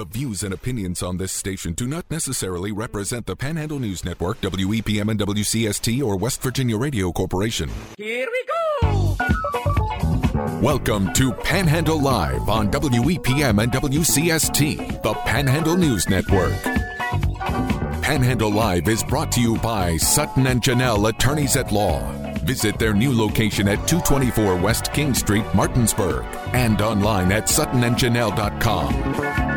The views and opinions on this station do not necessarily represent the Panhandle News Network, WEPM and WCST, or West Virginia Radio Corporation. Here we go! Welcome to Panhandle Live on WEPM and WCST, the Panhandle News Network. Panhandle Live is brought to you by Sutton and Janelle Attorneys at Law. Visit their new location at 224 West King Street, Martinsburg, and online at suttonandjanelle.com.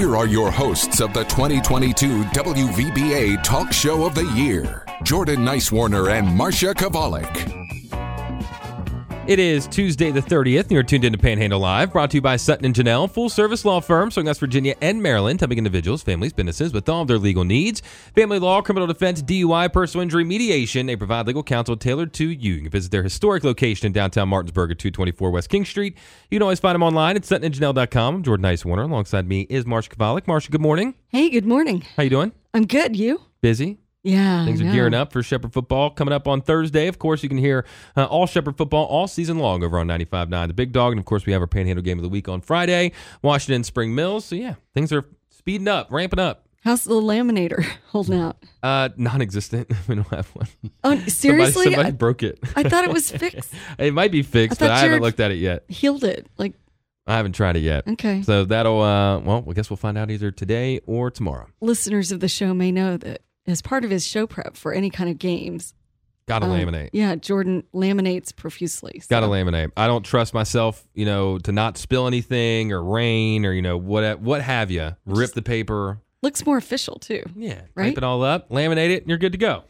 Here are your hosts of the 2022 WVBA Talk Show of the Year Jordan Nicewarner and Marsha Chwalik. It is Tuesday the 30th, and you're tuned into Panhandle Live, brought to you by Sutton and Janelle, full service law firm serving West Virginia and Maryland, helping individuals, families, businesses with all of their legal needs. Family law, criminal defense, DUI, personal injury, mediation. They provide legal counsel tailored to you. You can visit their historic location in downtown Martinsburg at 224 West King Street. You can always find them online at suttonandjanelle.com. Jordan Nicewarner, alongside me is Marsha Chwalik. Marsha, good morning. Hey, good morning. How you doing? I'm good. You? Busy? Yeah. Things are gearing up for Shepherd football coming up on Thursday. Of course, you can hear uh, all Shepherd football all season long over on 95.9 The Big Dog. And of course, we have our Panhandle game of the week on Friday, Washington Spring Mills. So, yeah, things are speeding up, ramping up. How's the laminator holding out? Uh, non existent. we don't have one. Oh, seriously? Somebody, somebody I, broke it. I thought it was fixed. it might be fixed, I but I haven't looked at it yet. Healed it. Like, I haven't tried it yet. okay. So that'll, uh, well, I guess we'll find out either today or tomorrow. Listeners of the show may know that as part of his show prep for any kind of games, Gotta um, laminate. Yeah, Jordan laminates profusely. so- Got to laminate. I don't trust myself, you know, to not spill anything or rain or you know what what have you. Rip the paper. Looks more official, too. Yeah, Right? tape it all up, laminate it, and you're good to go.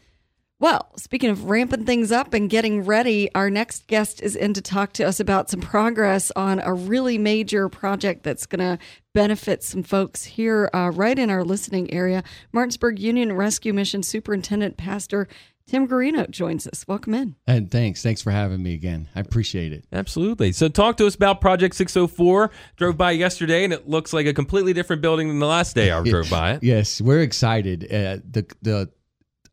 Well, speaking of ramping things up and getting ready, our next guest is in to talk to us about some progress on a really major project that's going to benefit some folks here uh, right in our listening area. Martinsburg Union Rescue Mission Superintendent Pastor Tim Guerino joins us. Welcome in. And thanks. Thanks for having me again. I appreciate it. Absolutely. So talk to us about Project 604. Drove by yesterday, and it looks like a completely different building than the last day I drove by it. Yes, we're excited. Uh, the the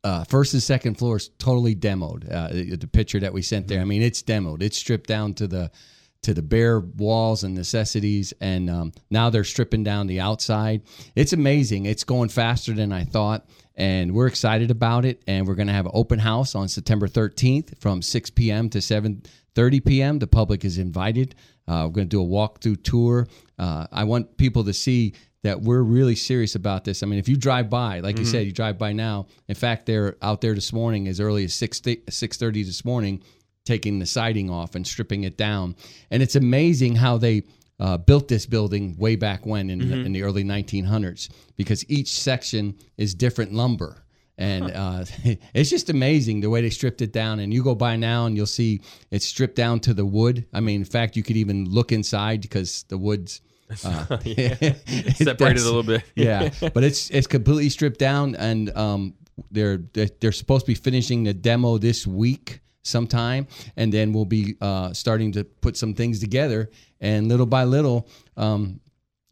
uh, first and second floors totally demoed. Uh, the, the picture that we sent there. I mean, it's demoed. It's stripped down to the to the bare walls and necessities, and um, now they're stripping down the outside. It's amazing. It's going faster than I thought, and we're excited about it. And we're going to have an open house on September 13th from 6 p.m. to 7:30 p.m. The public is invited. Uh, we're going to do a walkthrough tour. Uh, I want people to see that we're really serious about this. I mean, if you drive by, like you said, you drive by now. In fact, they're out there this morning as early as 6 6:30 this morning taking the siding off and stripping it down. And it's amazing how they uh, built this building way back when in, the, in the early 1900s because each section is different lumber. And uh, it's just amazing the way they stripped it down. And you go by now and you'll see it's stripped down to the wood. I mean, in fact, you could even look inside because the wood's uh, it Separated a little bit. yeah, but it's it's completely stripped down, and um, they're they're they're supposed to be finishing the demo this week sometime, and then we'll be uh, starting to put some things together, and little by little. Um,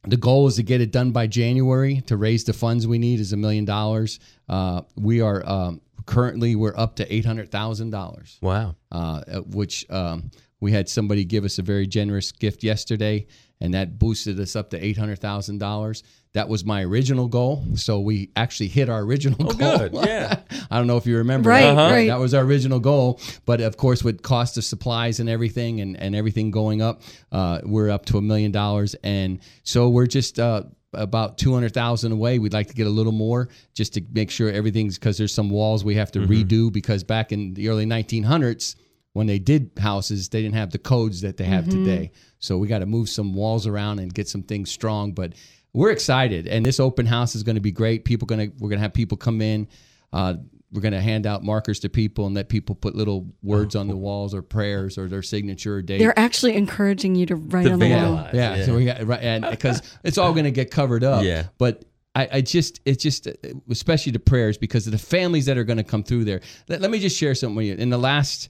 the goal is to get it done by January to raise the funds we need is a million dollars. Uh, We are um, currently we're up to eight hundred thousand dollars Wow. uh, which um, we had somebody give us a very generous gift yesterday, and that boosted us up to eight hundred thousand dollars. That was my original goal, so we actually hit our original Oh, goal. good. Yeah. I don't know if you remember. Right, that. Uh-huh. right. That was our original goal, but of course, with cost of supplies and everything, and, and everything going up, uh, we're up to a million dollars, and so we're just. Uh, about 200,000 away. We'd like to get a little more just to make sure everything's because there's some walls we have to redo because back in the early 1900s when they did houses, they didn't have the codes that they have today. So we got to move some walls around and get some things strong. But we're excited, and this open house is going to be great. People going to we're going to have people come in. Uh, we're going to hand out markers to people and let people put little words on the walls or prayers or their signature or date. They're actually encouraging you to write To on the wall. vandalize. yeah, Yeah. So we got right, and because it's all going to get covered up. Yeah. But I, I just, it's just, especially the prayers because of the families that are going to come through there. Let, let me just share something with you. In the last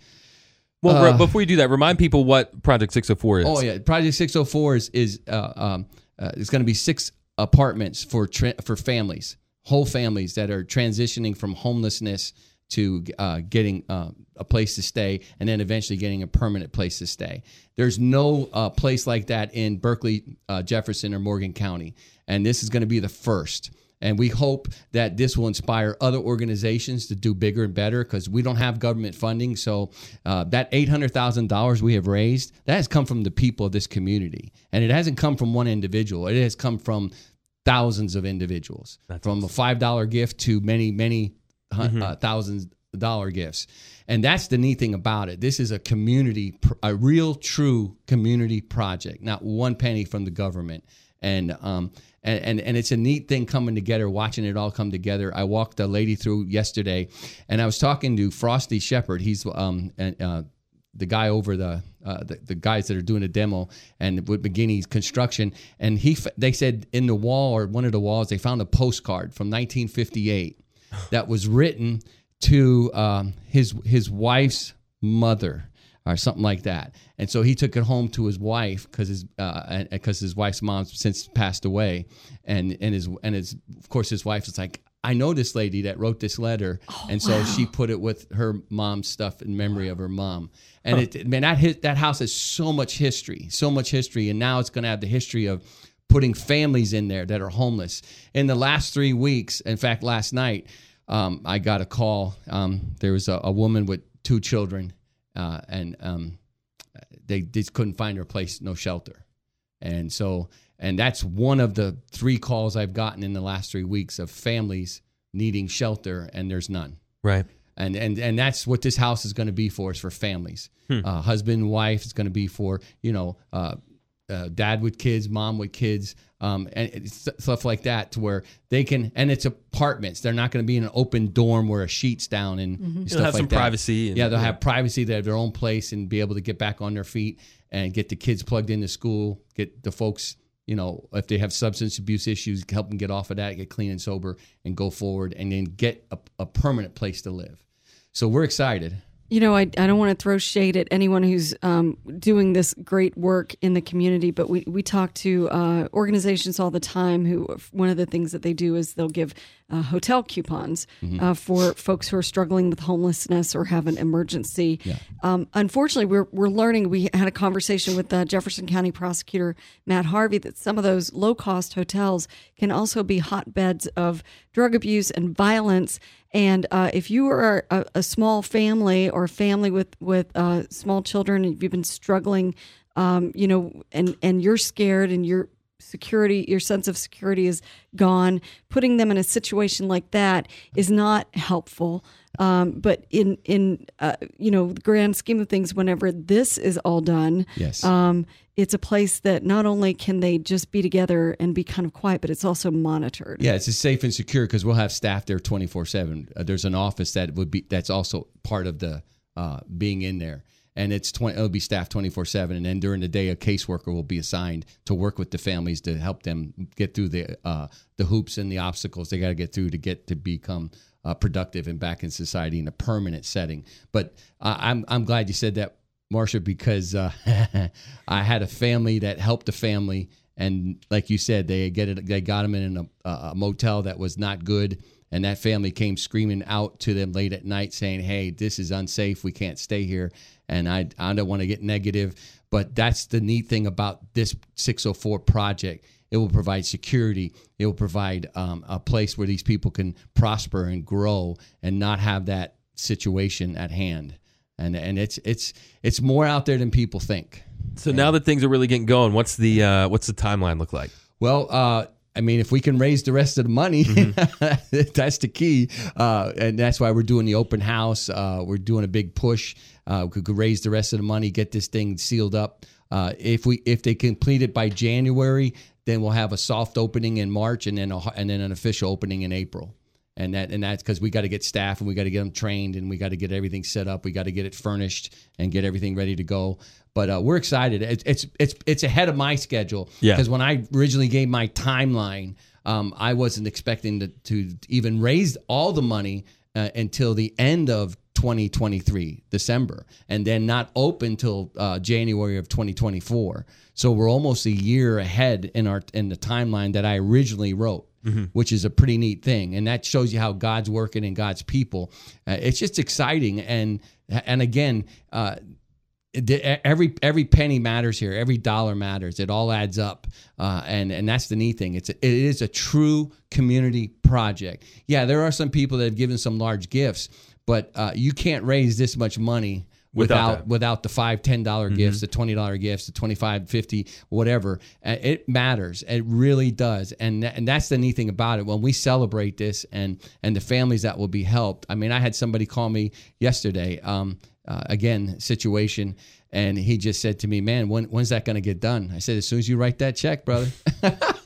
Well, Uh, before you do that, remind people what Project 604 is. Oh yeah, Project Six Hundred Four is is uh, um, uh, it's going to be six apartments for tra- for families, whole families that are transitioning from homelessness to uh, getting uh, a place to stay and then eventually getting a permanent place to stay. There's no uh, place like that in Berkeley, uh, Jefferson, or Morgan County, and this is going to be the first. And we hope that this will inspire other organizations to do bigger and better because we don't have government funding. So uh, that eight hundred thousand dollars we have raised that has come from the people of this community, and it hasn't come from one individual. It has come from thousands of individuals, from a five dollar gift to many many hun- uh, thousands dollar gifts. And that's the neat thing about it. This is a community, a real, true community project, not one penny from the government. And um, and, and and it's a neat thing coming together, watching it all come together. I walked a lady through yesterday, and I was talking to Frosty Shepard. He's um and, uh, the guy over the, uh, the the guys that are doing a demo and with McGinney's construction, and he they said in the wall or one of the walls they found a postcard from 1958 that was written to um, his his wife's mother or something like that. And so he took it home to his wife because his because his wife's mom since passed away, and and his and his of course his wife was like. I know this lady that wrote this letter, and so she put it with her mom's stuff in memory of her mom. And it, man, that hit, that house has so much history, so much history, and now it's going to have the history of putting families in there that are homeless. In the last three weeks, in fact, last night, um, I got a call. Um, there was a, a woman with two children, uh, and um, they just couldn't find her place, no shelter. And so, and that's one of the three calls I've gotten in the last three weeks of families needing shelter, and there's none. Right. And and and that's what this house is going to be for is for families, uh, husband and wife. It's going to be for you know. Uh, uh, dad with kids, mom with kids, um, and stuff like that, to where they can, and it's apartments. They're not going to be in an open dorm where a sheet's down and stuff have like some that. privacy and- yeah, they'll yeah. have privacy. They have their own place and be able to get back on their feet and get the kids plugged into school. Get the folks, you know, if they have substance abuse issues, help them get off of that, get clean and sober, and go forward, and then get a, a permanent place to live. So we're excited. You know, I, I don't want to throw shade at anyone who's um, doing this great work in the community, but we, we talk to uh, organizations all the time who one of the things that they do is they'll give uh, hotel coupons uh, for folks who are struggling with homelessness or have an emergency. Um, unfortunately, we're, we're learning, we had a conversation with uh, Jefferson County Prosecutor Matt Harvey that some of those low cost hotels can also be hotbeds of drug abuse and violence. And uh, if you are a, a small family or a family with with uh, small children, and you've been struggling, um, you know, and and you're scared, and your security, your sense of security is gone. Putting them in a situation like that is not helpful. Um, but in in uh, you know the grand scheme of things, whenever this is all done, Yes. um, it's a place that not only can they just be together and be kind of quiet, but it's also monitored. Yeah, it's safe and secure because we'll have staff there twenty four seven. There's an office that would be that's also part of the uh, being in there, and it's 20, it'll be staffed twenty four seven. And then during the day, a caseworker will be assigned to work with the families to help them get through the uh, the hoops and the obstacles they got to get through to get to become uh, productive and back in society in a permanent setting. But uh, I'm I'm glad you said that, Marsha, because uh, I had a family that helped a family, and like you said, they get it. They got them in a, a motel that was not good, and that family came screaming out to them late at night, saying, "Hey, this is unsafe. We can't stay here." And I I don't want to get negative, but that's the neat thing about this 604 project. It will provide security. It will provide um, a place where these people can prosper and grow and not have that situation at hand. And and it's it's it's more out there than people think. So now that things are really getting going, what's the uh, what's the timeline look like? Well, uh, I mean, if we can raise the rest of the money, that's the key, uh, and that's why we're doing the open house. Uh, we're doing a big push. Uh, we could raise the rest of the money, get this thing sealed up. Uh, if we if they complete it by January, then we'll have a soft opening in March, and then a, and then an official opening in April. And that and that's because we got to get staff and we got to get them trained and we got to get everything set up. We got to get it furnished and get everything ready to go. But uh, we're excited. It's it's it's it's ahead of my schedule. Yeah. Because when I originally gave my timeline, um, I wasn't expecting to, to even raise all the money uh, until the end of 2023 December, and then not open till uh, January of 2024. So we're almost a year ahead in our in the timeline that I originally wrote. Which is a pretty neat thing, and that shows you how God's working in God's people. Uh, it's just exciting, and and again, uh, every every penny matters here. Every dollar matters. It all adds up, uh, and and that's the neat thing. It's it is a true community project. Yeah, there are some people that have given some large gifts, but uh, you can't raise this much money Without without without the five ten dollar gifts, the twenty dollar gifts, the 25 50 whatever. Uh, It matters. It really does, and and that's the neat thing about it. When we celebrate this, and and the families that will be helped. I mean, I had somebody call me yesterday. Um, uh, again, situation. And he just said to me, "Man, when, when's that going to get done?" I said, "As soon as you write that check, brother."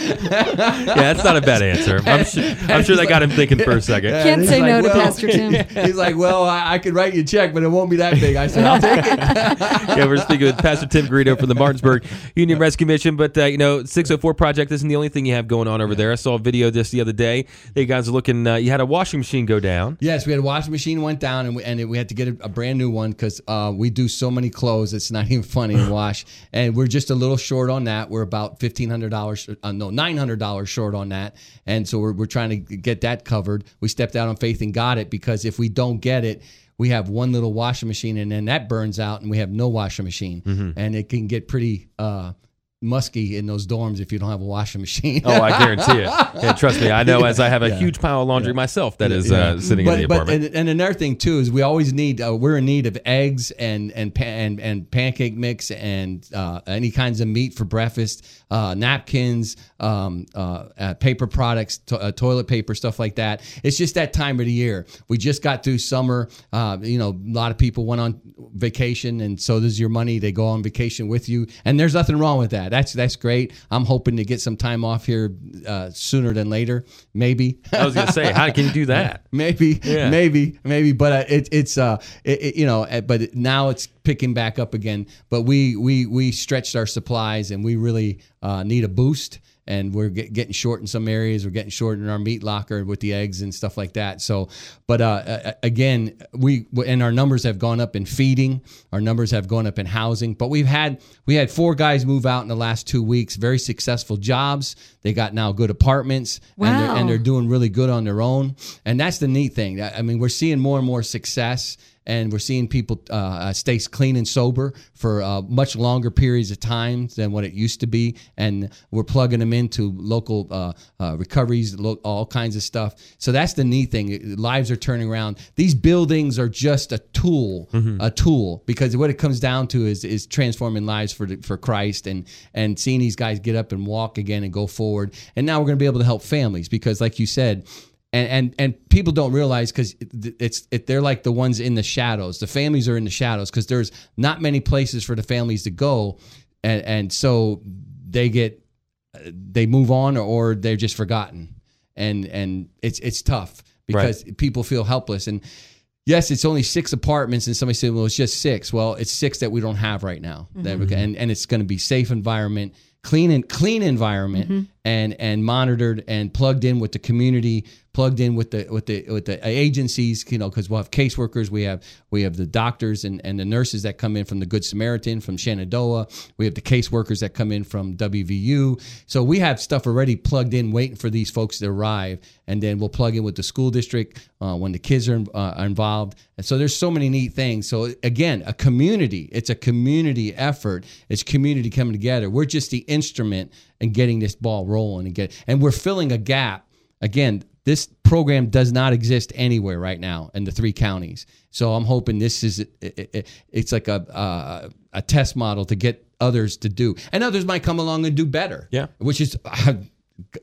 Yeah, that's not a bad answer. I'm sure, I'm sure that got him thinking for a second. And Can't say like, no to Pastor Tim. He's like, "Well, I, I could write you a check, but it won't be that big." I said, "I'll take it." yeah, we're speaking with Pastor Tim Guerino from the Martinsburg Union Rescue Mission. But, uh, you know, 604 Project isn't the only thing you have going on over there. I saw a video just the other day. That you guys are looking, uh, you had a washing machine go down. Yes, we had a washing machine went down, and we, and we had to get a, a brand new one because uh, we do so many clothes. It's not even funny to wash, and we're just a little short on that. We're about fifteen hundred dollars, uh, no, nine hundred dollars short on that, and so we're we're trying to get that covered. We stepped out on faith and got it because if we don't get it. We have one little washing machine, and then that burns out, and we have no washing machine, and it can get pretty uh, musky in those dorms if you don't have a washing machine. Oh, I guarantee it. Yeah, trust me, I know as I have a huge pile of laundry myself that is uh, sitting but, in the but, apartment. And, and another thing too is we always need uh, we're in need of eggs and and and, and pancake mix and uh, any kinds of meat for breakfast, uh, napkins, um, uh, uh, paper products, to- uh, toilet paper, stuff like that. It's just that time of the year. We just got through summer. Uh, you know, a lot of people went on vacation, and so does your money. They go on vacation with you, and there's nothing wrong with that. That's that's great. I'm hoping to get some time off here uh, sooner than later, maybe. I was going to say, how can you do that? maybe, Yeah. maybe, maybe. But uh, it, it's uh, it, it- you know, uh, but now it's picking back up again. But we we we stretched our supplies, and we really uh, need a boost. And we're get, getting short in some areas. We're getting short in our meat locker with the eggs and stuff like that. So, but uh, again, we and our numbers have gone up in feeding. Our numbers have gone up in housing. But we've had we had four guys move out in the last two weeks. Very successful jobs. They got now good apartments, and they're, and they're doing really good on their own. And that's the neat thing. I I mean, we're seeing more and more success, and we're seeing people uh, uh, stay clean and sober for uh, much longer periods of time than what it used to be. And we're plugging them into local uh, uh, recoveries, lo- all kinds of stuff. So that's the neat thing. Lives are turning around. These buildings are just a tool, a tool, because what it comes down to is is transforming lives for the, for Christ and and seeing these guys get up and walk again and go forward. And now we're going to be able to help families because, like you said and and and people don't realize because it's it, they're like the ones in the shadows. The families are in the shadows because there's not many places for the families to go, and and so they get they move on or, or they're just forgotten, and and it's it's tough because people feel helpless and. Yes, it's only six apartments, and somebody said, "Well, it's just six. Well, it's six that we don't have right now, mm-hmm. can- and and it's going to be safe environment, clean and clean environment, mm-hmm. and and monitored and plugged in with the community, plugged in with the with the with the agencies, you know, because we'll have caseworkers, we have we have the doctors and and the nurses that come in from the Good Samaritan, from Shenandoah, we have the caseworkers that come in from WVU, so we have stuff already plugged in, waiting for these folks to arrive, and then we'll plug in with the school district uh, when the kids are, uh, are involved, and so there's so many neat things. So again, a community, it's a community effort, it's community coming together. We're just the instrument in getting this ball rolling and get, and we're filling a gap. Again, this program does not exist anywhere right now in the three counties. So I'm hoping this is it, it, it's like a, a a test model to get others to do, and others might come along and do better. Yeah. which is. Uh,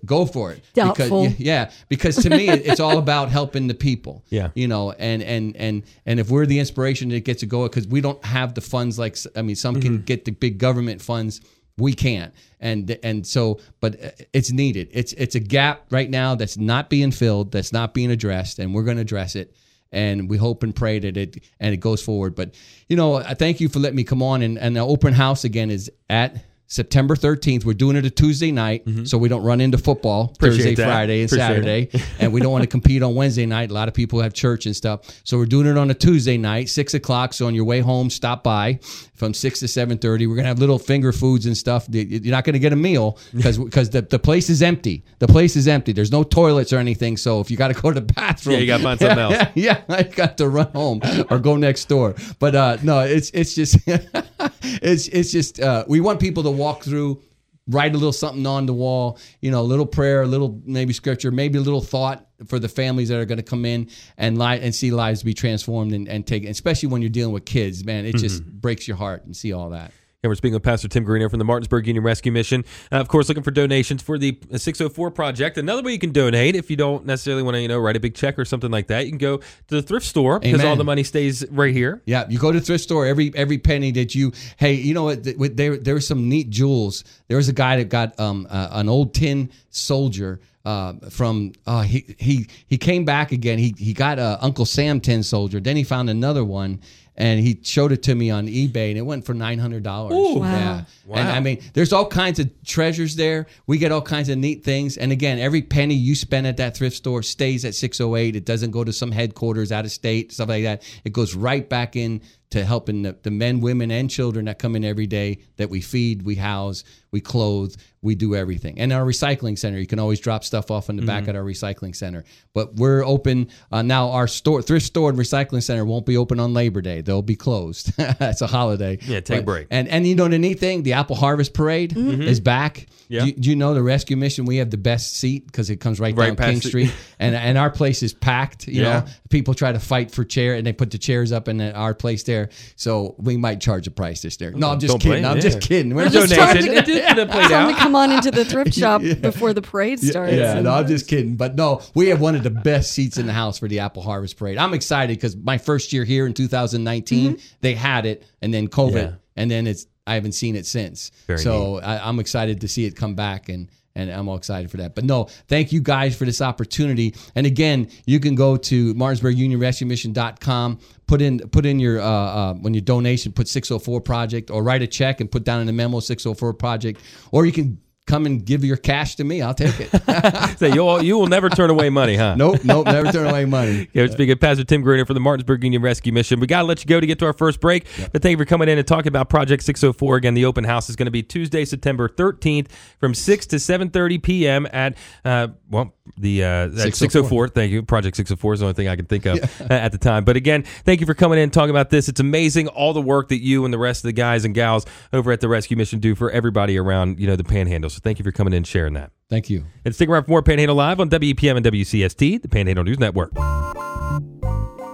go for it. Doubtful. Because, yeah, because to me it's all about helping the people. Yeah. you know, and and and and if we're the inspiration that gets it go because we don't have the funds like I mean, some can mm-hmm. get the big government funds we can't. And and so but uh, it's needed. It's it's a gap right now that's not being filled that's not being addressed and we're going to address it. And we hope and pray that it and it goes forward. But you know i thank you for letting me come on and and the open house again is at September 13th. We're doing it a Tuesday night, so we don't run into football Mm-hmm. Appreciate Thursday, that. Friday, and Appreciate Saturday, and we don't want to compete on Wednesday night. A lot of people have church and stuff, so we're doing it on a Tuesday night, six o'clock. So on your way home, stop by from six to seven thirty. We're gonna have little finger foods and stuff. You're not gonna get a meal because because the, the place is empty. The place is empty. There's no toilets or anything. So if you got to go to the bathroom, Yeah, you gotta find something else. yeah, yeah, I got to run home or go next door. But uh, no, it's it's just it's it's just uh, we want people to walk through, write a little something on the wall, you know, a little prayer, a little maybe scripture, maybe a little thought for the families that are going to come in and li- and see lives be transformed and, and take, especially when you're dealing with kids, man, it just mm-hmm. breaks your heart and see all that. And we're speaking with Pastor Tim Guerino from the Martinsburg Union Rescue Mission. Uh, of course, looking for donations for the 604 project. Another way you can donate if you don't necessarily want to, you know, write a big check or something like that, you can go to the thrift store because all the money stays right here. Yeah, you go to the thrift store. Every every penny that you hey, you know what? There there were some neat jewels. There was a guy that got um uh, an old tin soldier. Uh, from uh, he he he came back again. He he got a Uncle Sam tin soldier. Then he found another one, and he showed it to me on eBay, and it went for nine hundred dollars. Ooh. Yeah, Wow. and I mean, there's all kinds of treasures there. We get all kinds of neat things. And again, every penny you spend at that thrift store stays at 608. It doesn't go to some headquarters out of state, stuff like that. It goes right back in to helping the, the men, women, and children that come in every day that we feed, we house, we clothe, we do everything. And our recycling center, you can always drop stuff off in the Mm-hmm. back at our recycling center. But we're open uh, now. Our store, thrift store and recycling center won't be open on Labor Day. They'll be closed. It's a holiday. Yeah, take a break. and and you know the neat thing, the Apple Harvest Parade is back. Mm-hmm. Yeah. Do, you- do you know the Rescue Mission? We have the best seat because it comes right, Right down King the- Street, and and our place is packed. You Yeah. know, people try to fight for chair, and they put the chairs up in our place there. So we might charge a price this year. No, I'm just Don't kidding. blame I'm you. just kidding. We're Donation. just trying to- It did get played Tell them to come on into the thrift shop before the parade starts. Yeah, and- no, I'm just kidding. But no, we have one of the best seats in the house for the Apple Harvest Parade. I'm excited because my first year here in 2019, mm-hmm. they had it, and then COVID, Yeah. and then it's I haven't seen it since. Very so I, I'm excited to see it come back and. And I'm all excited for that. But no, thank you guys for this opportunity. And again, you can go to MartinsburgUnionRescueMission.com, put in put in your uh, uh, when your donation, put 604 project, or write a check and put down in the memo 604 project, or you can come and give your cash to me. I'll take it. Say, you'll, you will never turn away money, huh? Nope, nope, never turn away money. Yeah, we're speaking of Pastor Tim Guerino from the Martinsburg Union Rescue Mission. We got to let you go to get to our first break. But thank you for coming in and talking about Project 604. Again, the open house is going to be Tuesday, September 13th from 6 to 7.30 p.m. at, uh, well, the uh, 604. 604. Thank you. Project 604 is the only thing I can think of uh, at the time. But again, thank you for coming in and talking about this. It's amazing all the work that you and the rest of the guys and gals over at the Rescue Mission do for everybody around, you know, the Panhandle. So thank you for coming in and sharing that. Thank you. And stick around for more Panhandle Live on WEPM and WCST, the Panhandle News Network.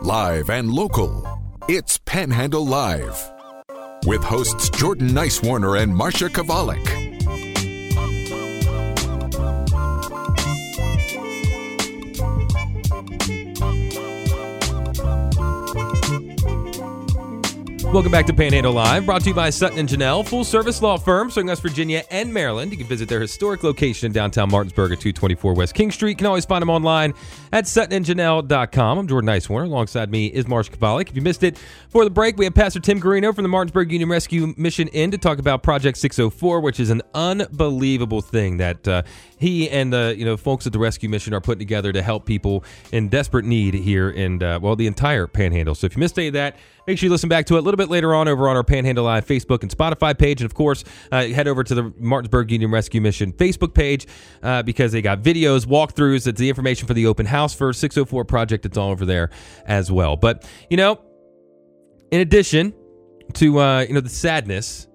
Live and local. It's Panhandle Live. With hosts Jordan Nicewarner and Marsha Chwalik. Welcome back to Panhandle Live, brought to you by Sutton and Janelle, full service law firm serving West Virginia and Maryland. You can visit their historic location in downtown Martinsburg at 224 West King Street. You can always find them online at suttonandjanelle.com. I'm Jordan Nicewarner. Alongside me is Marsh Chwalik. If you missed it for the break, we have Pastor Tim Guerino from the Martinsburg Union Rescue Mission in to talk about Project 604, which is an unbelievable thing that uh, he and the you know folks at the Rescue Mission are putting together to help people in desperate need here in uh, well the entire Panhandle. So if you missed any of that, make sure you listen back to it a little bit later on over on our Panhandle Live Facebook and Spotify page, and of course uh, head over to the Martinsburg Union Rescue Mission Facebook page uh, because they got videos, walkthroughs. It's the information for the open house for 604 project. It's all over there as well. But you know, in addition to uh, you know the sadness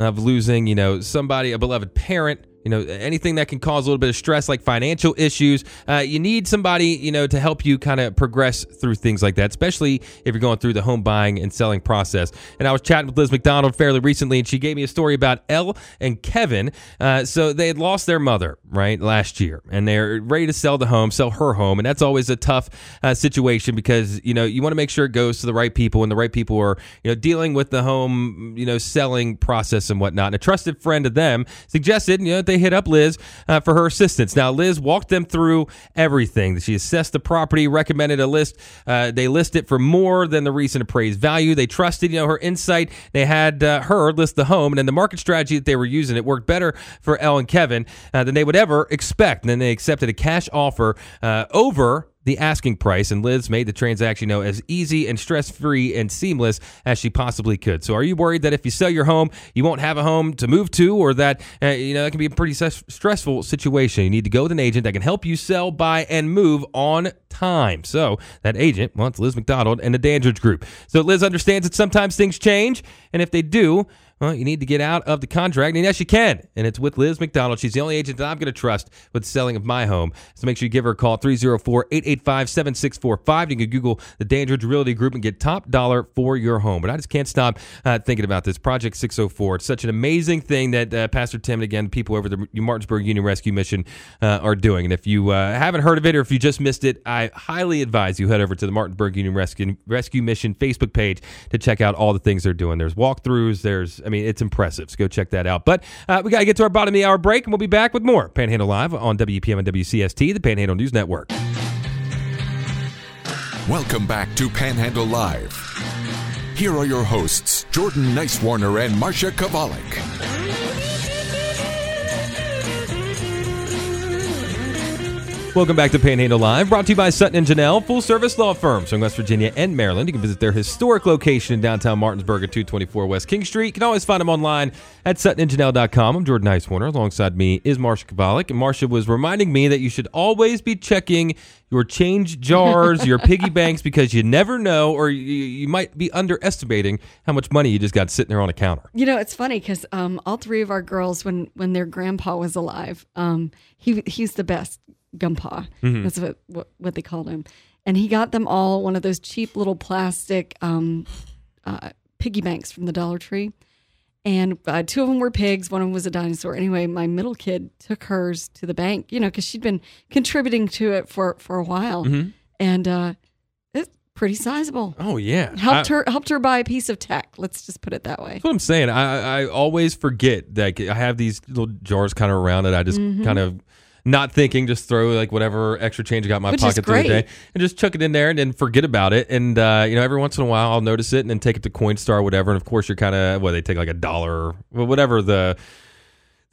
of losing you know somebody a beloved parent you know anything that can cause a little bit of stress like financial issues uh, you need somebody you know to help you kind of progress through things like that especially if you're going through the home buying and selling process. And i was chatting with liz mcdonald fairly recently and she gave me a story about elle and kevin. Uh, so they had lost their mother right last year and they're ready to sell the home sell her home and that's always a tough uh, situation because you know you want to make sure it goes to the right people and the right people are you know dealing with the home you know selling process and whatnot. And a trusted friend of them suggested you know they they hit up Liz uh, for her assistance. Now, Liz walked them through everything. She assessed the property, recommended a list. Uh, they list it for more than the recent appraised value. They trusted, you know, her insight. They had uh, her list the home, and then the market strategy that they were using it worked better for Elle and Kevin uh, than they would ever expect. And then they accepted a cash offer uh, over the asking price, and Liz made the transaction you know as easy and stress free and seamless as she possibly could. So, are you worried that if you sell your home, you won't have a home to move to, or that uh, you know that can be a pretty stressful situation? You need to go with an agent that can help you sell, buy, and move on time. So that agent, well, it's Liz McDonald and the Dandridge Group. So Liz understands that sometimes things change, and if they do, well, you need to get out of the contract, and yes, you can. And it's with Liz McDonald. She's the only agent that I'm going to trust with the selling of my home. So make sure you give her a call, 304 885 7645. You can Google the Dandridge Realty Group and get top dollar for your home. But I just can't stop uh, thinking about this Project 604. It's such an amazing thing that uh, Pastor Tim and again, people over the Martinsburg Union Rescue Mission uh, are doing. And if you uh, haven't heard of it or if you just missed it, I highly advise you head over to the Martinsburg Union Rescue, Rescue Mission Facebook page to check out all the things they're doing. There's walkthroughs, there's I mean, it's impressive. So go check that out. But uh, we got to get to our bottom of the hour break, and we'll be back with more Panhandle Live on WEPM and WCST, the Panhandle News Network. Welcome back to Panhandle Live. Here are your hosts, Jordan Nicewarner and Marsha Chwalik. Welcome back to Panhandle Live, brought to you by Sutton and Janelle, full service law firm in West Virginia and Maryland. You can visit their historic location in downtown Martinsburg at 224 West King Street. You can always find them online at suttonandjanelle.com. I'm Jordan Nicewarner. Alongside me is Marsha Chwalik. And Marsha was reminding me that you should always be checking your change jars, your piggy banks, because you never know, or you, you, might be underestimating how much money you just got sitting there on a counter. You know, it's funny because um, all three of our girls, when when their grandpa was alive, um, he he's the best Gumpa. Mm-hmm. That's what, what, what they called him. And he got them all one of those cheap little plastic um, uh, piggy banks from the Dollar Tree. And uh, two of them were pigs. One of them was a dinosaur. Anyway, my middle kid took hers to the bank, you know, because she'd been contributing to it for for a while, mm-hmm. and uh, it's pretty sizable. Oh yeah, helped I, her helped her buy a piece of tech. Let's just put it that way. That's what I'm saying. I I always forget that I have these little jars kind of around it. I just mm-hmm. kind of not thinking, just throw like whatever extra change I got in my Which pocket through the day and just chuck it in there and then forget about it. And uh, you know, every once in a while I'll notice it and then take it to Coinstar or whatever. And of course, you're kind of well, they take like a dollar, or whatever the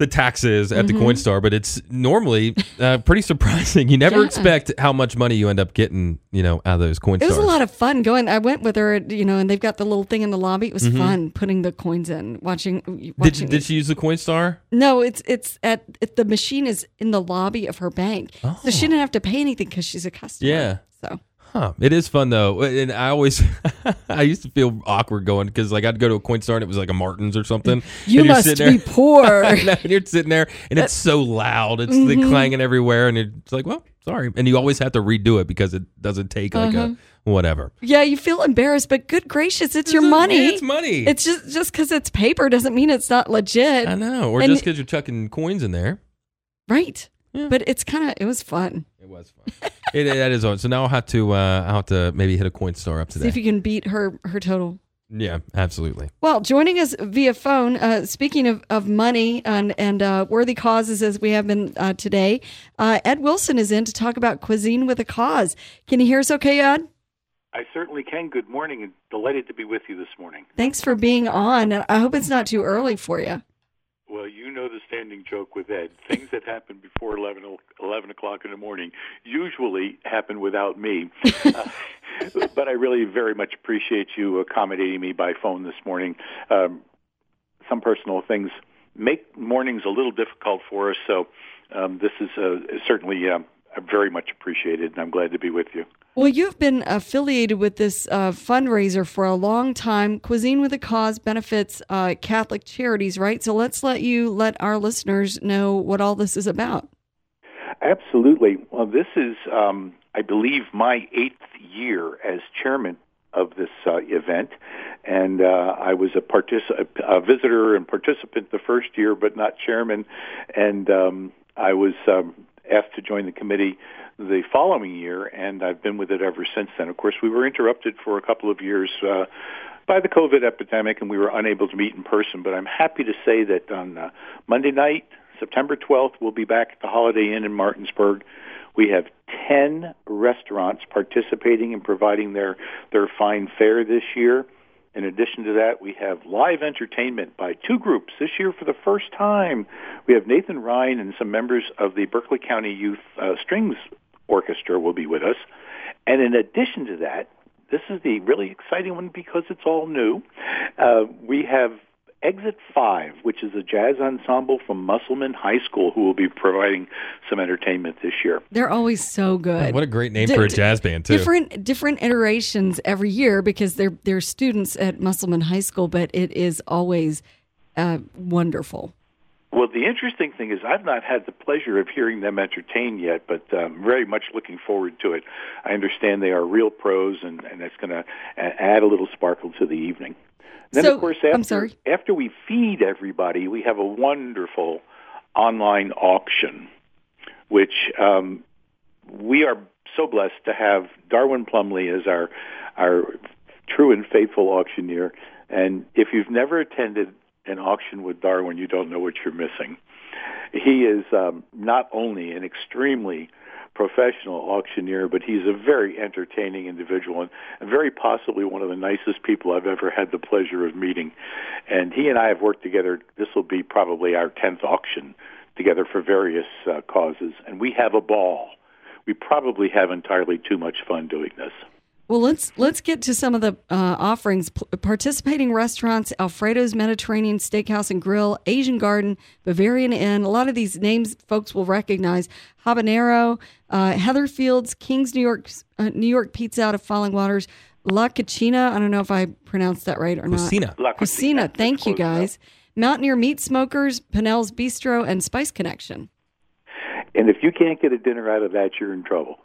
the taxes at mm-hmm. the Coinstar, but it's normally uh, pretty surprising. You never yeah. expect how much money you end up getting, you know, out of those Coinstars. It was a lot of fun going. I went with her, you know, and they've got the little thing in the lobby. It was mm-hmm. fun putting the coins in, watching. watching did you, did she use the Coinstar? No, it's it's at it, the machine is in the lobby of her bank, oh. so she oh. didn't have to pay anything because she's a customer. Yeah. So Huh. It is fun though, and I always I used to feel awkward going because like I'd go to a coin store and it was like a Martin's or something. You must be poor. and you're sitting there and it's so loud, it's mm-hmm. clanging everywhere, and it's like, well, sorry, and you always have to redo it because it doesn't take like uh-huh. a whatever. Yeah, you feel embarrassed, but good gracious, it's, your money. It's money. It's just just because it's paper doesn't mean it's not legit. I know, or and just because you're chucking coins in there. Right. Yeah. But it's kind of it was fun. It was fun. it, that is on. So now I'll have to uh, I'll have to maybe hit a Coinstar up today. See if you can beat her her total. Yeah, absolutely. Well, joining us via phone, uh, speaking of, of money and, and uh, worthy causes as we have been uh, today, uh, Ed Wilson is in to talk about cuisine with a cause. Can you hear us okay, Ed? I certainly can. Good morning and delighted to be with you this morning. Thanks for being on. I hope it's not too early for you. Well, you know the standing joke with Ed. Things that happen before 11, 11 o'clock in the morning usually happen without me. uh, but I really very much appreciate you accommodating me by phone this morning. Um, some personal things make mornings a little difficult for us, so um, this is uh, certainly uh, very much appreciated, and I'm glad to be with you. Well, you've been affiliated with this uh, fundraiser for a long time. Cuisine with a Cause benefits uh, Catholic charities, right? So let's let you let our listeners know what all this is about. Absolutely. Well, this is, um, I believe, my eighth year as chairman of this uh, event, and uh, I was a, partic- a visitor and participant the first year, but not chairman. And um, I was um, asked to join the committee the following year, and I've been with it ever since then. Of course, we were interrupted for a couple of years uh, by the COVID epidemic, and we were unable to meet in person. But I'm happy to say that on uh, Monday night, September 12th, we'll be back at the Holiday Inn in Martinsburg. We have 10 restaurants participating and providing their, their fine fare this year. In addition to that, we have live entertainment by two groups this year for the first time. We have Nathan Ryan and some members of the Berkeley County Youth uh, Strings Orchestra will be with us. And in addition to that, this is the really exciting one because it's all new. Uh, we have Exit 5, which is a jazz ensemble from Musselman High School who will be providing some entertainment this year. They're always so good. What a great name D- for a d- jazz band, too. Different different iterations every year because they're they're students at Musselman High School, but it is always uh, wonderful. Well, the interesting thing is I've not had the pleasure of hearing them entertain yet, but I'm very much looking forward to it. I understand they are real pros, and, and that's going to add a little sparkle to the evening. Then, So- of course, after, after we feed everybody, we have a wonderful online auction, which um, we are so blessed to have Darwin Plumley as our our true and faithful auctioneer. And if you've never attended an auction with Darwin, you don't know what you're missing. He is um, not only an extremely professional auctioneer, but he's a very entertaining individual and, very possibly one of the nicest people I've ever had the pleasure of meeting. And he and I have worked together. This will be probably our 10th auction together for various uh, causes, and we have a ball. We probably have entirely too much fun doing this. Well, let's let's get to some of the uh, offerings. P- participating restaurants: Alfredo's Mediterranean Steakhouse and Grill, Asian Garden, Bavarian Inn. A lot of these names folks will recognize: Habanero, uh, Heatherfield's, King's New York, uh, New York Pizza out of Falling Waters, La Cucina. I don't know if I pronounced that right or not. Cucina. La Cucina. That's Thank you, close enough. guys. Mountaineer Meat Smokers, Pinnell's Bistro, and Spice Connection. And if you can't get a dinner out of that, you're in trouble.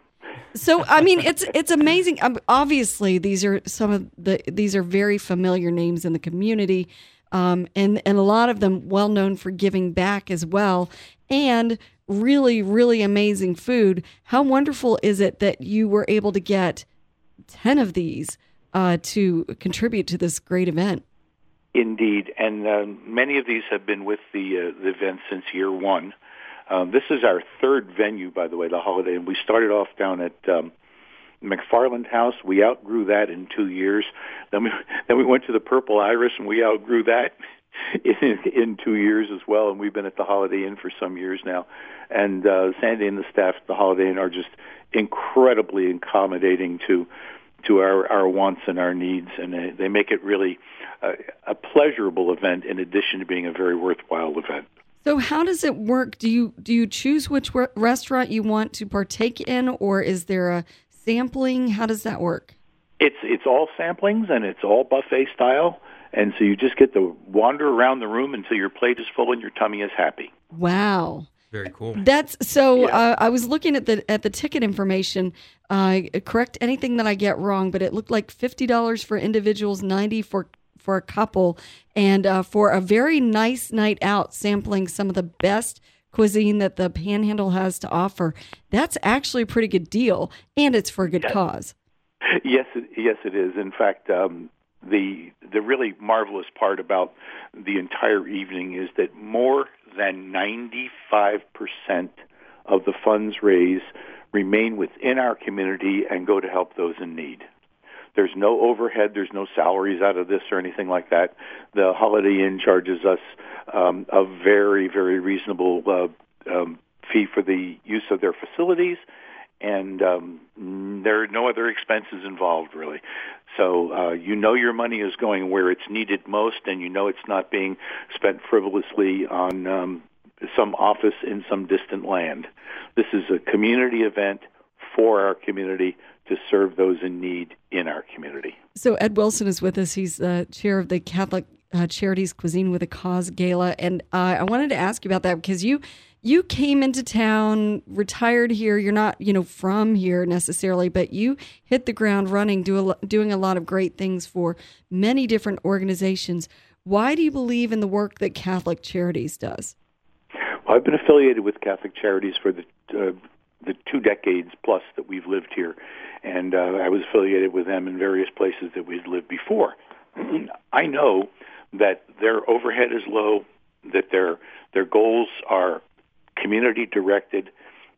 So I mean, it's it's amazing. Um, obviously, these are some of the these are very familiar names in the community, um, and and a lot of them well known for giving back as well, and really really amazing food. How wonderful is it that you were able to get ten of these uh, to contribute to this great event? Indeed, and uh, many of these have been with the uh, the event since year one. Um, this is our third venue, by the way, the holiday, and we started off down at um, McFarland House. We outgrew that in two years. Then we then we went to the Purple Iris, and we outgrew that in, in two years as well. And we've been at the Holiday Inn for some years now. And uh, Sandy and the staff at the Holiday Inn are just incredibly accommodating to to our, our wants and our needs, and they, they make it really a, a pleasurable event in addition to being a very worthwhile event. So how does it work? Do you do you choose which re- restaurant you want to partake in, or is there a sampling? How does that work? It's it's all samplings and it's all buffet style, and so you just get to wander around the room until your plate is full and your tummy is happy. Wow. Very cool. That's so. Yeah. Uh, I was looking at the at the ticket information. Uh, correct anything that I get wrong, but it looked like fifty dollars for individuals, ninety for for a couple, and uh, for a very nice night out, sampling some of the best cuisine that the Panhandle has to offer. That's actually a pretty good deal, and it's for a good cause. Yes, it, yes, it is. In fact, um, the the really marvelous part about the entire evening is that more than ninety five percent of the funds raised remain within our community and go to help those in need. There's no overhead. There's no salaries out of this or anything like that. The Holiday Inn charges us um, a very, very reasonable uh, um, fee for the use of their facilities, and um, there are no other expenses involved really. So uh, you know your money is going where it's needed most, and you know it's not being spent frivolously on um, some office in some distant land. This is a community event for our community to serve those in need in our community. So Ed Wilson is with us. He's the chair of the Catholic uh, Charities Cuisine with a Cause Gala, and uh, I wanted to ask you about that because you you came into town, retired here. You're not you know from here necessarily, but you hit the ground running, do a, doing a lot of great things for many different organizations. Why do you believe in the work that Catholic Charities does? Well, I've been affiliated with Catholic Charities for the uh, the two decades plus that we've lived here, and uh, I was affiliated with them in various places that we'd lived before. I know that their overhead is low, that their their goals are community directed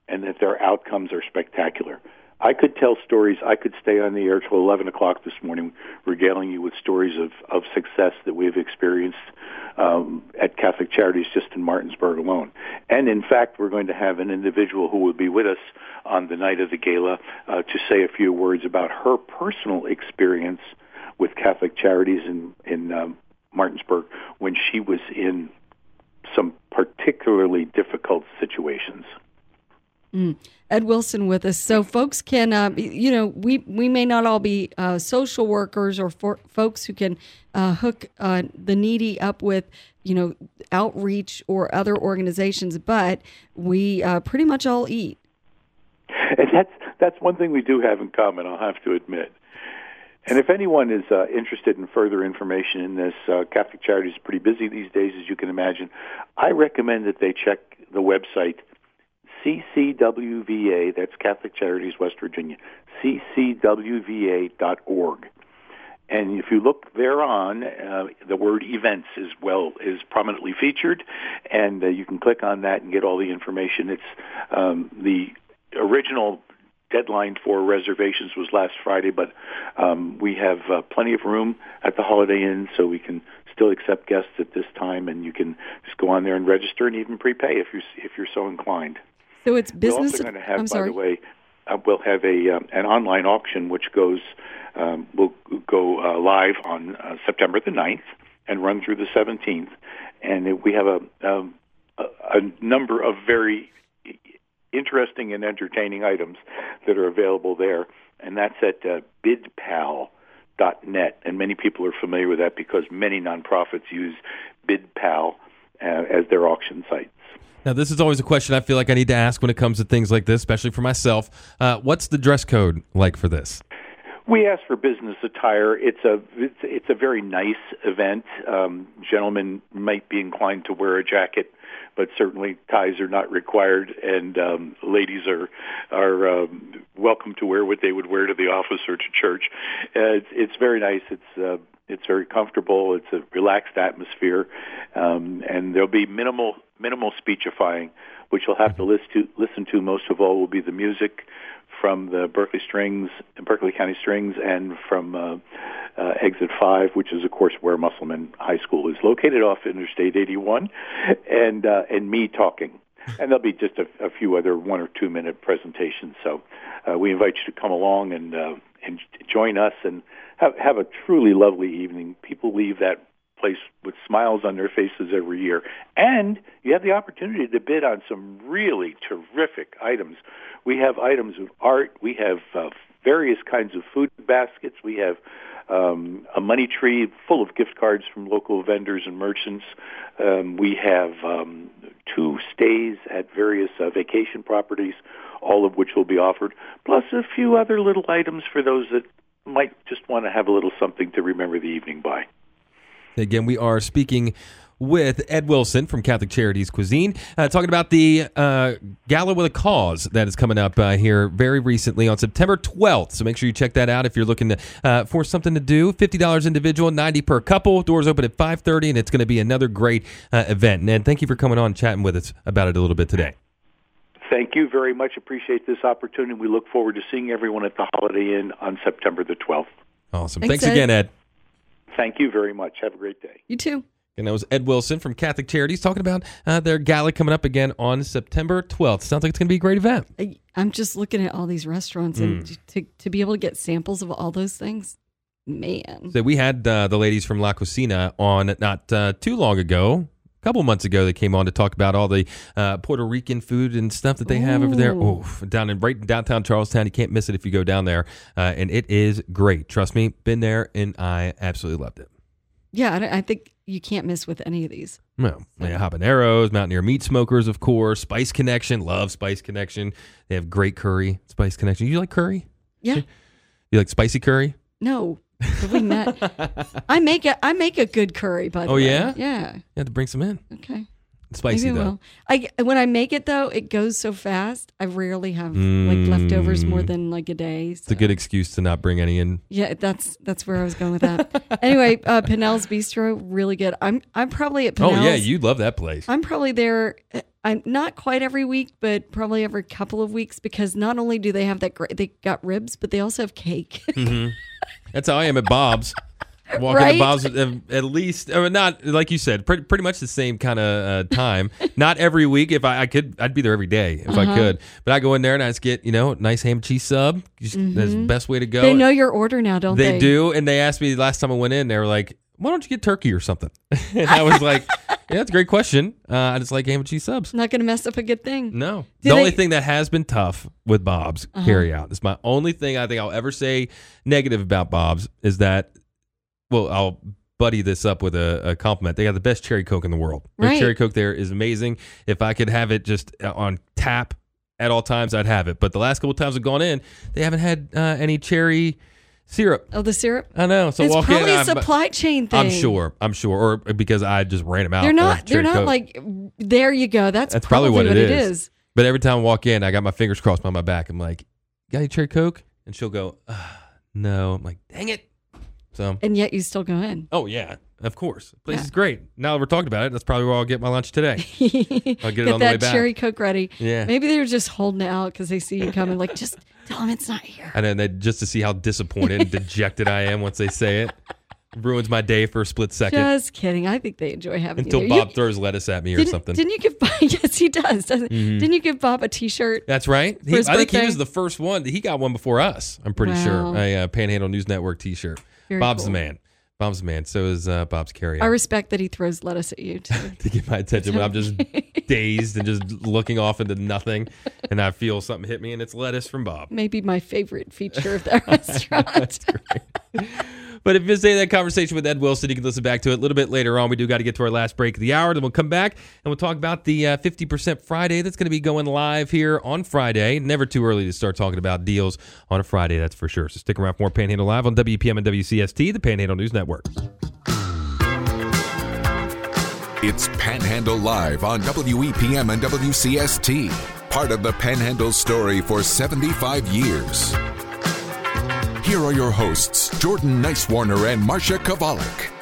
and that their outcomes are spectacular. I could tell stories. I could stay on the air till 11 o'clock this morning, regaling you with stories of, of success that we've experienced um, at Catholic Charities just in Martinsburg alone. And in fact, we're going to have an individual who will be with us on the night of the gala uh, to say a few words about her personal experience with Catholic Charities in in um, Martinsburg when she was in some particularly difficult situations. Mm. Ed Wilson with us. So folks can, uh, you know, we we may not all be uh, social workers or for, folks who can uh, hook uh, the needy up with, you know, outreach or other organizations, but we uh, pretty much all eat. And that's that's one thing we do have in common. I'll have to admit. And if anyone is uh, interested in further information in this, uh, Catholic Charities is pretty busy these days, as you can imagine. I recommend that they check the website CCWVA, that's Catholic Charities West Virginia, ccwva.org. And if you look thereon, uh, the word events is well is prominently featured, and uh, you can click on that and get all the information. It's um, the original deadline for reservations was last Friday, but um, we have uh, plenty of room at the Holiday Inn, so we can still accept guests at this time, and you can just go on there and register and even prepay if you if you're so inclined. So it's business. We're also going to have, I'm by sorry. the way, uh, we'll have a um, an online auction which goes um, will go uh, live on uh, September the 9th and run through the 17th, and we have a, um, a a number of very interesting and entertaining items that are available there, and that's at uh, bidpal.net. And many people are familiar with that because many nonprofits use BidPal uh, as their auction sites. Now, this is always a question I feel like I need to ask when it comes to things like this, especially for myself. Uh, what's the dress code like for this? We ask for business attire. It's a it's, it's a very nice event. Um, gentlemen might be inclined to wear a jacket, but certainly ties are not required, and um, ladies are are um, welcome to wear what they would wear to the office or to church. Uh, it's, it's very nice. It's uh, it's very comfortable. It's a relaxed atmosphere, um, and there'll be minimal minimal speechifying, which you'll have to listen to. Listen to most of all will be the music from the Berkeley Strings, Berkeley County Strings, and from uh, uh, Exit 5, which is, of course, where Musselman High School is located off Interstate 81, and uh, and me talking. And there'll be just a, a few other one or two minute presentations. So uh, we invite you to come along and uh, and join us and have have a truly lovely evening. People leave that place with smiles on their faces every year. And you have the opportunity to bid on some really terrific items. We have items of art. We have uh, various kinds of food baskets. We have um, a money tree full of gift cards from local vendors and merchants. Um, we have um, two stays at various uh, vacation properties, all of which will be offered, plus a few other little items for those that might just want to have a little something to remember the evening by. Again, we are speaking with Ed Wilson from Catholic Charities Cuisine, uh, talking about the uh, Gala with a Cause that is coming up uh, here very recently on September 12th. So make sure you check that out if you're looking to, uh, for something to do. $50 individual, 90 per couple. Doors open at 5.30, and it's going to be another great uh, event. Ned, thank you for coming on and chatting with us about it a little bit today. Thank you very much. Appreciate this opportunity. We look forward to seeing everyone at the Holiday Inn on September the 12th. Awesome. Thanks, Thanks, Ed. again, Ed. Thank you very much. Have a great day. You too. And that was Ed Wilson from Catholic Charities talking about uh, their gala coming up again on September 12th. Sounds like it's going to be a great event. I, I'm just looking at all these restaurants and to, to be able to get samples of all those things, man. So we had uh, the ladies from La Cocina on not uh, too long ago. A couple months ago, they came on to talk about all the uh, Puerto Rican food and stuff that they have over there. Oh, down in right in downtown Charles Town, you can't miss it if you go down there, uh, and it is great. Trust me, been there and I absolutely loved it. Yeah, I, I think you can't miss with any of these. Well, they have habaneros, Mountaineer Meat Smokers, of course. Spice Connection, love Spice Connection. They have great curry, Spice Connection. You like curry? Yeah. You like spicy curry? No. We met? I make a I make a good curry, by the Oh, way. yeah? Yeah. You have to bring some in. Okay. Spicy Maybe though. will. I when I make it though, it goes so fast. I rarely have like leftovers more than like a day. Mm. It's a good excuse to not bring any in. Yeah, that's that's where I was going with that. anyway, uh, Pinnell's Bistro, really good. I'm I'm probably at Pinnell's. Oh yeah, you'd love that place. I'm probably there. Uh, I'm not quite every week, but probably every couple of weeks because not only do they have that great, they got ribs, but they also have cake. That's how I am at Bob's. Walking Right? to Bob's at, at least, or not like you said, pretty, pretty much the same kind of uh, time. not every week. If I, I could, I'd be there every day if Uh-huh. I could. But I go in there and I just get, you know, nice ham and cheese sub. Just, That's the best way to go. Mm-hmm. they know your order now, don't they? They do, and they asked me last time I went in. They were like, "Why don't you get turkey or something?" and I was like, "Yeah, that's a great question. Uh, I just like ham and cheese subs." Not going to mess up a good thing. No, Do the only thing that has been tough with Bob's Uh-huh. carry out. is my only thing I think I'll ever say negative about Bob's is that. Well, I'll buddy this up with a, a compliment. They got the best cherry coke in the world. Their Right. cherry coke there is amazing. If I could have it just uh, on tap at all times, I'd have it. But the last couple times I've gone in, they haven't had uh, any cherry syrup. Oh, the syrup. I know. So it's walk probably in, a I'm- supply chain thing. I'm sure. I'm sure. Or because I just ran them out. They're not. They're not Coke. like. There you go. That's, That's probably what, it it is. is. But every time I walk in, I got my fingers crossed on my back. I'm like, "Got any cherry coke?" And she'll go, "Ah, "No." I'm like, "Dang it!" So, And yet you still go in. oh yeah, of course, the place Yeah. is great. Now that we're talking about it, that's probably where I'll get my lunch today. I'll get it on the way back. cherry coke ready. Yeah. Maybe they're just holding it out because they see you coming. Like, just tell them it's not here. And then they, just to see how disappointed and dejected I am once they say it, ruins my day for a split second Just kidding. I think they enjoy having until you. there. You- Bob throws lettuce at me or didn't, something. Didn't you give Bob? Yes, he does. Doesn't, Didn't you give Bob a T-shirt? That's right. He, his I think he birthday? was the first one. He got one before us. I'm pretty Wow. sure. A uh, Panhandle News Network T-shirt. Very Bob's cool. the man. Bob's man. So is uh, Bob's carry I respect that he throws lettuce at you too. to get my attention when I'm just dazed and just looking off into nothing, and I feel something hit me, and it's lettuce from Bob. Maybe my favorite feature of that restaurant. But if you missed that conversation with Ed Wilson, you can listen back to it a little bit later on. We do got to get to our last break of the hour. Then we'll come back and we'll talk about the uh, 50% Friday that's going to be going live here on Friday. Never too early to start talking about deals on a Friday, that's for sure. So stick around for more Panhandle Live on WEPM and WCST, the Panhandle News Network. It's Panhandle Live on WEPM and WCST, part of the Panhandle story for 75 years. Here are your hosts, Jordan Nicewarner and Marsha Chwalik.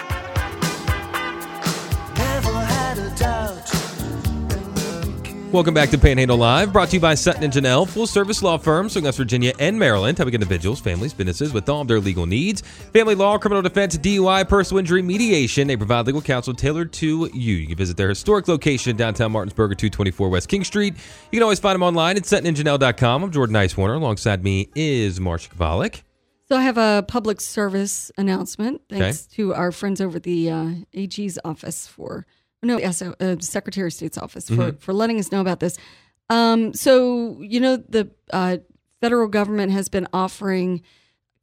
Welcome back to Panhandle Live, brought to you by Sutton and Janelli, full service law firm serving West Virginia and Maryland, helping individuals, families, businesses with all of their legal needs. Family law, criminal defense, DUI, personal injury, mediation. They provide legal counsel tailored to you. You can visit their historic location in downtown Martinsburg at 224 West King Street. You can always find them online at suttonandjanelli.com. I'm Jordan Nicewarner. Alongside me is Marsha Chwalik. So I have a public service announcement. Thanks to our friends over at the uh, AG's office for no, yes, uh, Secretary of State's office for for letting us know about this. Um, so you know the uh, federal government has been offering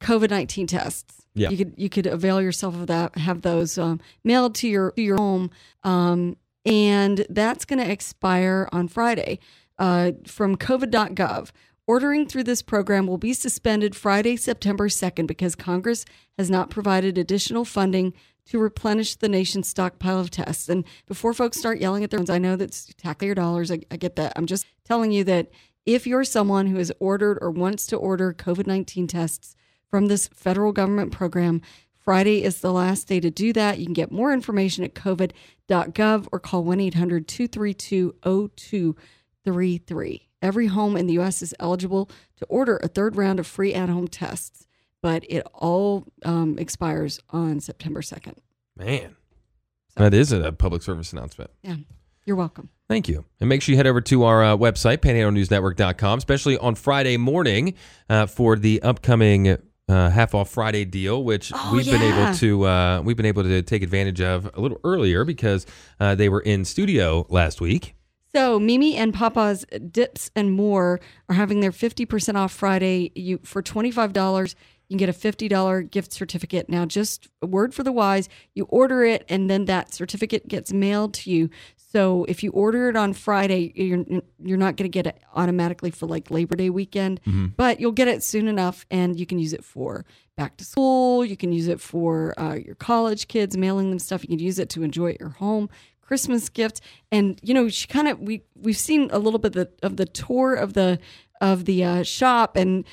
COVID nineteen tests. Yeah. you could you could avail yourself of that. Have those um, mailed to your to your home, um, and that's going to expire on Friday. Uh, from COVID.gov. Ordering through this program will be suspended Friday, September 2nd, because Congress has not provided additional funding to replenish the nation's stockpile of tests. And before folks start yelling at their phones, I know that's tackle your dollars. I, I get that. I'm just telling you that if you're someone who has ordered or wants to order COVID 19 tests from this federal government program, Friday is the last day to do that. You can get more information at covid.gov or call 1 800 232 0233. Every home in the U.S. is eligible to order a third round of free at home tests, but it all um, expires on September 2nd. Man, that is a public service announcement. Yeah, you're welcome. Thank you. And make sure you head over to our uh, website, panhandlenewsnetwork.com, especially on Friday morning uh, for the upcoming uh, half off Friday deal, which Oh, we've been able to uh, we've been able to take advantage of a little earlier because uh, they were in studio last week. So Mimi and Papa's Dips and More are having their 50% off Friday. You for $25, you can get a $50 gift certificate. Now, just a word for the wise, you order it and then that certificate gets mailed to you. So if you order it on Friday, you're you're not going to get it automatically for like Labor Day weekend, but you'll get it soon enough and you can use it for back to school. You can use it for uh, your college kids, mailing them stuff. You can use it to enjoy at your home. Christmas gift. And you know, she kind of we we've seen a little bit of the, of the tour of the of the uh, shop, and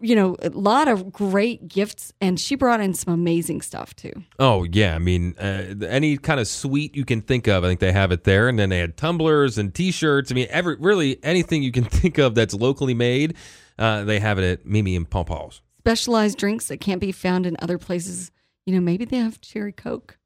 you know, a lot of great gifts. And she brought in some amazing stuff too. Oh yeah, I mean, uh, any kind of sweet you can think of, I think they have it there. And then they had tumblers and T-shirts. I mean, every really anything you can think of that's locally made, uh, they have it at Mimi and Papa's. Specialized drinks that can't be found in other places. You know, maybe they have cherry coke.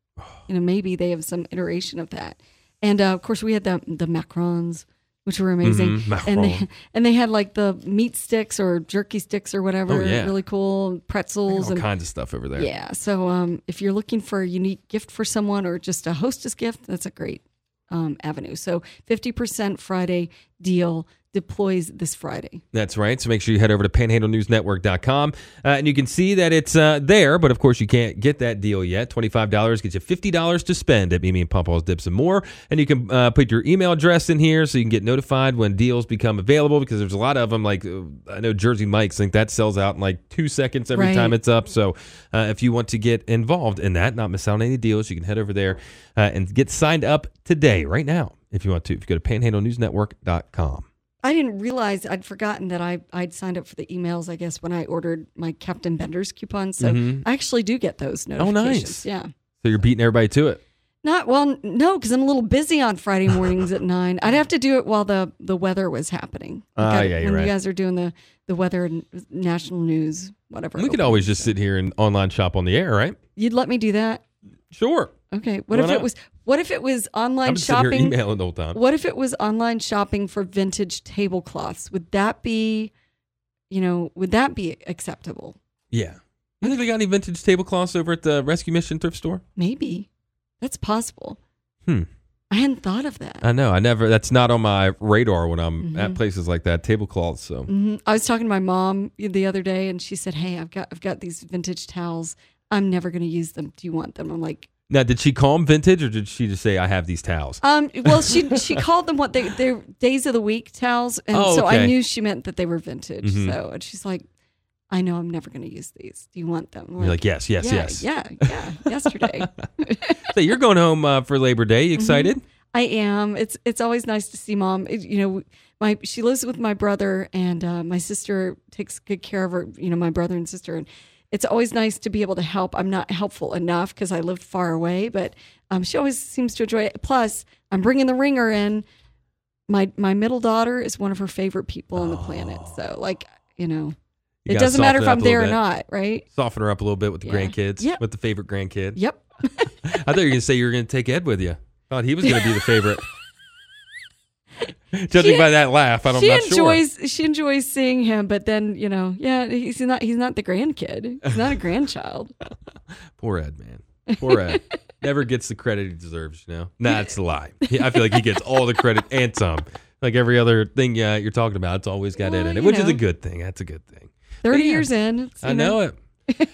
You know, maybe they have some iteration of that. And uh, of course, we had the the macarons, which were amazing. Mhm, and they and they had like the meat sticks or jerky sticks or whatever. Oh, yeah. really cool pretzels All and kinds of stuff over there. yeah. So um, if you're looking for a unique gift for someone or just a hostess gift, that's a great um, avenue. So 50% Friday deal deploys this Friday. That's right. So make sure you head over to panhandlenewsnetwork.com uh, and you can see that it's uh, there. But of course, you can't get that deal yet. $25 gets you $50 to spend at Mimi and Papa's Dips and More. And you can uh, put your email address in here so you can get notified when deals become available because there's a lot of them. Like uh, I know Jersey Mike's, think that sells out in like two seconds every Right. time it's up. So uh, if you want to get involved in that, not miss out on any deals, you can head over there uh, and get signed up today, right now, if you want to. If you go to panhandlenewsnetwork.com. I didn't realize I'd forgotten that I I'd signed up for the emails. I guess when I ordered my Captain Bender's coupon, so I actually do get those notifications. Mm-hmm. Oh, nice. Yeah. So you're beating everybody to it. Not well, no, because I'm a little busy on Friday mornings at nine. I'd have to do it while the the weather was happening. Ah, Like I- yeah, you're when right. you guys are doing the the weather and national news, whatever. We could always just so. sit here and online shop on the air, right? You'd let me do that? Sure. Okay. What Why if not? it was? What if it was online I'm just here shopping? emailing the whole time. What if it was online shopping for vintage tablecloths? Would that be, you know, would that be acceptable? Yeah. You think they got any vintage tablecloths over at the Rescue Mission thrift store? Maybe. That's possible. Hmm. I hadn't thought of that. I know. I never. That's not on my radar when I'm Mm-hmm. at places like that. Tablecloths. So hmm I was talking to my mom the other day, and she said, "Hey, I've got I've got these vintage towels. I'm never going to use them. Do you want them?" I'm like, now, did she call them vintage or did she just say I have these towels? um, well, she she called them what they they're days of the week towels, and Oh, so I knew she meant that they were vintage. Mhm. So, and she's like, "I know I'm never going to use these. Do you want them?" I'm You're like, yes, yes, yeah, yes. yeah, yeah. Yesterday, So you're going home uh, for Labor Day. Mm-hmm. Excited? I am. It's it's always nice to see mom. It- you know, my she lives with my brother, and uh, my sister takes good care of her. You know, my brother and sister, and it's always nice to be able to help. I'm not helpful enough because I live far away, but um, she always seems to enjoy it. Plus, I'm bringing the ringer in. My my middle daughter is one of her favorite people on the planet. So, like, you know, You it gotta doesn't matter if it up I'm a there or bit. not, right? Soften her up a little bit with the Yeah. grandkids. Yep. With the favorite grandkid. Yep. I thought you were going to say you were going to take Ed with you. Thought he was going to be the favorite. Judging She- by that laugh, I don't, she I'm sure. enjoys she enjoys seeing him, but then you know, yeah, he's not he's not the grandkid. He's not a grandchild. Poor Ed, man. Poor Ed. Never gets the credit he deserves, you know? Nah, it's a lie. I feel like he gets all the credit and some. Like every other thing uh, you're talking about, it's always got Ed Well, in it, which is a good thing. That's a good thing. Thirty Yeah. years in, I know it.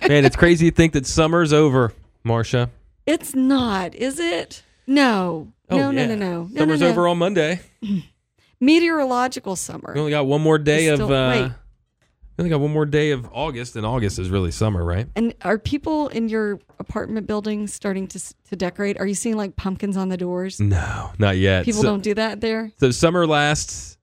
Man, it's crazy to think that summer's over, Marsha. It's not, is it? No, Oh, no, yeah. no, no, no, no. Summer's no, no. over on Monday. Meteorological summer. We only got one more day Still- of. Uh, we only got one more day of August, and August is really summer, right? And are people in your apartment building starting to to decorate? Are you seeing like pumpkins on the doors? No, not yet. People So- don't do that there. So summer lasts.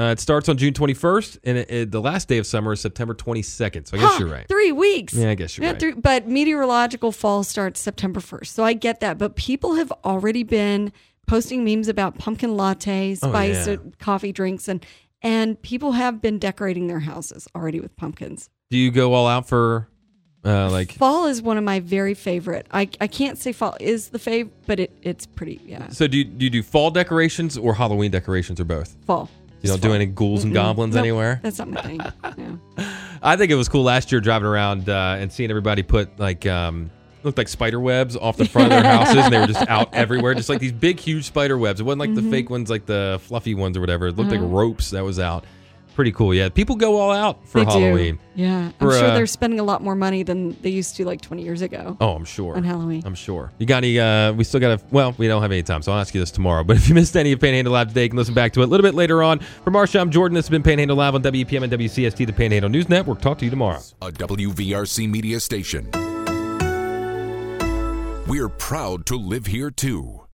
Uh, it starts on June 21st, and it, it- the last day of summer is September 22nd. So I guess Huh, you're right. Three weeks. Yeah, I guess you're Yeah, right. three- but meteorological fall starts September 1st. So I get that. But people have already been posting memes about pumpkin latte, Oh, spice, yeah. uh, coffee drinks, and and people have been decorating their houses already with pumpkins. Do you go all out for uh, like? Fall is one of my very favorite. I, I can't say fall is the fave, but it, it's pretty, yeah. So do you, do you do fall decorations or Halloween decorations or both? Fall. You don't do any ghouls and Mm-mm. goblins Nope, anywhere? That's not my thing. No. I think it was cool last year driving around uh, and seeing everybody put like um, looked like spider webs off the front of their houses, and they were just out everywhere, just like these big, huge spider webs. It wasn't like Mm-hmm. the fake ones, like the fluffy ones or whatever. It looked like ropes that was out. Pretty cool. Yeah, people go all out for They do. Halloween. Yeah. I'm sure uh, they're spending a lot more money than they used to like 20 years ago Oh, I'm sure. on Halloween. I'm sure. You got any? Uh, we still got to. Well, we don't have any time, so I'll ask you this tomorrow. But if you missed any of Panhandle Live today, you can listen back to it a little bit later on. For Marsha, I'm Jordan. This has been Panhandle Live on WEPM and WCST, the Panhandle News Network. Talk to you tomorrow. a WVRC media station. We're proud to live here too.